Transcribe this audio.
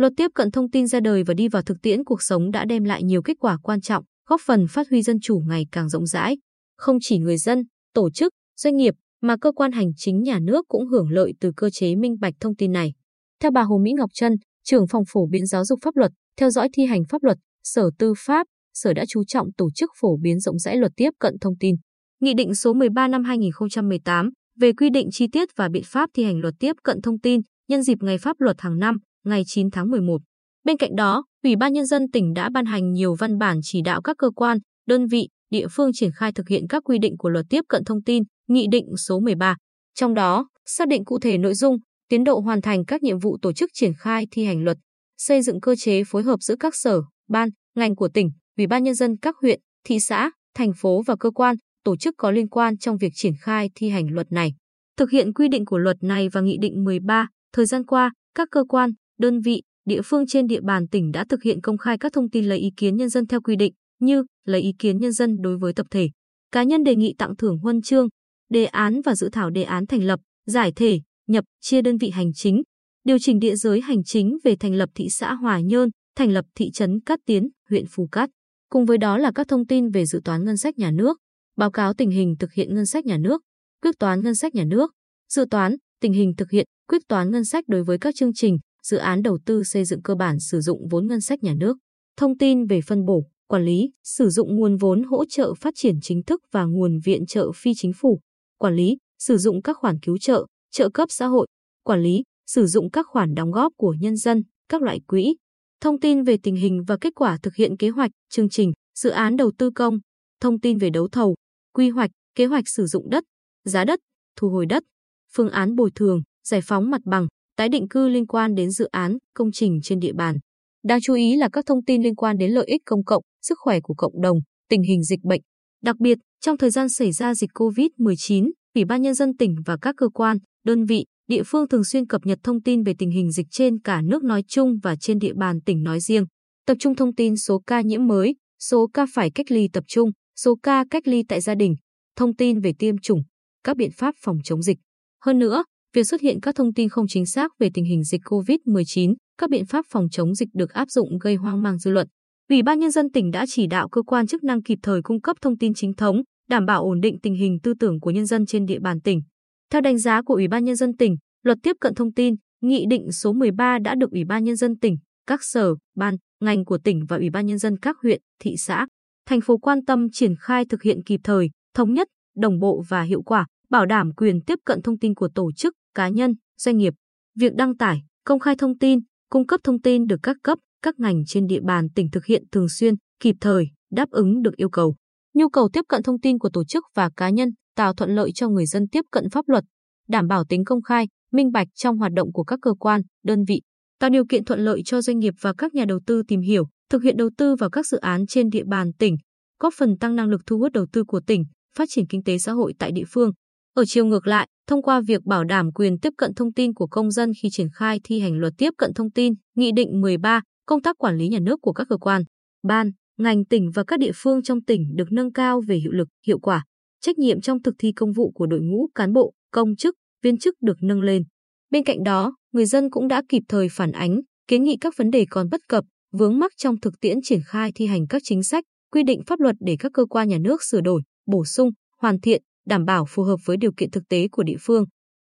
Luật tiếp cận thông tin ra đời và đi vào thực tiễn cuộc sống đã đem lại nhiều kết quả quan trọng, góp phần phát huy dân chủ ngày càng rộng rãi. Không chỉ người dân, tổ chức, doanh nghiệp mà cơ quan hành chính nhà nước cũng hưởng lợi từ cơ chế minh bạch thông tin này. Theo bà Hồ Mỹ Ngọc Trân, trưởng phòng phổ biến giáo dục pháp luật, theo dõi thi hành pháp luật, Sở Tư pháp, Sở đã chú trọng tổ chức phổ biến rộng rãi luật tiếp cận thông tin. Nghị định số 13 năm 2018 về quy định chi tiết và biện pháp thi hành luật tiếp cận thông tin nhân dịp ngày pháp luật hàng năm, ngày 9 tháng 11. Bên cạnh đó, Ủy ban Nhân dân tỉnh đã ban hành nhiều văn bản chỉ đạo các cơ quan, đơn vị, địa phương triển khai thực hiện các quy định của luật tiếp cận thông tin, Nghị định số 13. Trong đó, xác định cụ thể nội dung, tiến độ hoàn thành các nhiệm vụ tổ chức triển khai thi hành luật, xây dựng cơ chế phối hợp giữa các sở, ban, ngành của tỉnh, Ủy ban nhân dân các huyện, thị xã, thành phố và cơ quan, tổ chức có liên quan trong việc triển khai thi hành luật này. Thực hiện quy định của luật này và Nghị định 13, thời gian qua, các cơ quan, đơn vị, địa phương trên địa bàn tỉnh đã thực hiện công khai các thông tin lấy ý kiến nhân dân theo quy định, như lấy ý kiến nhân dân đối với tập thể, cá nhân đề nghị tặng thưởng huân chương, đề án và dự thảo đề án thành lập, giải thể, nhập, chia đơn vị hành chính, điều chỉnh địa giới hành chính về thành lập thị xã Hòa Nhơn, thành lập thị trấn Cát Tiến, huyện Phù Cát. Cùng với đó là các thông tin về dự toán ngân sách nhà nước, báo cáo tình hình thực hiện ngân sách nhà nước, quyết toán ngân sách nhà nước, dự toán, tình hình thực hiện, quyết toán ngân sách đối với các chương trình, dự án đầu tư xây dựng cơ bản sử dụng vốn ngân sách nhà nước, thông tin về phân bổ, quản lý, sử dụng nguồn vốn hỗ trợ phát triển chính thức và nguồn viện trợ phi chính phủ, quản lý, sử dụng các khoản cứu trợ, trợ cấp xã hội, quản lý, sử dụng các khoản đóng góp của nhân dân, các loại quỹ, thông tin về tình hình và kết quả thực hiện kế hoạch, chương trình, dự án đầu tư công, thông tin về đấu thầu, quy hoạch, kế hoạch sử dụng đất, giá đất, thu hồi đất, phương án bồi thường, giải phóng mặt bằng, tái định cư liên quan đến dự án, công trình trên địa bàn. Đáng chú ý là các thông tin liên quan đến lợi ích công cộng, sức khỏe của cộng đồng, tình hình dịch bệnh. Đặc biệt, trong thời gian xảy ra dịch COVID-19, Ủy ban Nhân dân tỉnh và các cơ quan, đơn vị, địa phương thường xuyên cập nhật thông tin về tình hình dịch trên cả nước nói chung và trên địa bàn tỉnh nói riêng. Tập trung thông tin số ca nhiễm mới, số ca phải cách ly tập trung, số ca cách ly tại gia đình, thông tin về tiêm chủng, các biện pháp phòng chống dịch. Hơn nữa, việc xuất hiện các thông tin không chính xác về tình hình dịch COVID-19, các biện pháp phòng chống dịch được áp dụng gây hoang mang dư luận. Ủy ban Nhân dân tỉnh đã chỉ đạo cơ quan chức năng kịp thời cung cấp thông tin chính thống, đảm bảo ổn định tình hình tư tưởng của nhân dân trên địa bàn tỉnh. Theo đánh giá của Ủy ban Nhân dân tỉnh, luật tiếp cận thông tin, Nghị định số 13 đã được Ủy ban Nhân dân tỉnh, các sở, ban, ngành của tỉnh và Ủy ban Nhân dân các huyện, thị xã, thành phố quan tâm triển khai thực hiện kịp thời, thống nhất, đồng bộ và hiệu quả, bảo đảm quyền tiếp cận thông tin của tổ chức, cá nhân, doanh nghiệp. Việc đăng tải, công khai thông tin, cung cấp thông tin được các cấp, các ngành trên địa bàn tỉnh thực hiện thường xuyên, kịp thời, đáp ứng được yêu cầu. Nhu cầu tiếp cận thông tin của tổ chức và cá nhân tạo thuận lợi cho người dân tiếp cận pháp luật, đảm bảo tính công khai, minh bạch trong hoạt động của các cơ quan, đơn vị, tạo điều kiện thuận lợi cho doanh nghiệp và các nhà đầu tư tìm hiểu, thực hiện đầu tư vào các dự án trên địa bàn tỉnh, góp phần tăng năng lực thu hút đầu tư của tỉnh, phát triển kinh tế xã hội tại địa phương. Ở chiều ngược lại, thông qua việc bảo đảm quyền tiếp cận thông tin của công dân khi triển khai thi hành luật tiếp cận thông tin, Nghị định 13, công tác quản lý nhà nước của các cơ quan, ban, ngành tỉnh và các địa phương trong tỉnh được nâng cao về hiệu lực, hiệu quả. Trách nhiệm trong thực thi công vụ của đội ngũ cán bộ, công chức, viên chức được nâng lên. Bên cạnh đó, người dân cũng đã kịp thời phản ánh, kiến nghị các vấn đề còn bất cập, vướng mắc trong thực tiễn triển khai thi hành các chính sách, quy định pháp luật để các cơ quan nhà nước sửa đổi, bổ sung, hoàn thiện, đảm bảo phù hợp với điều kiện thực tế của địa phương.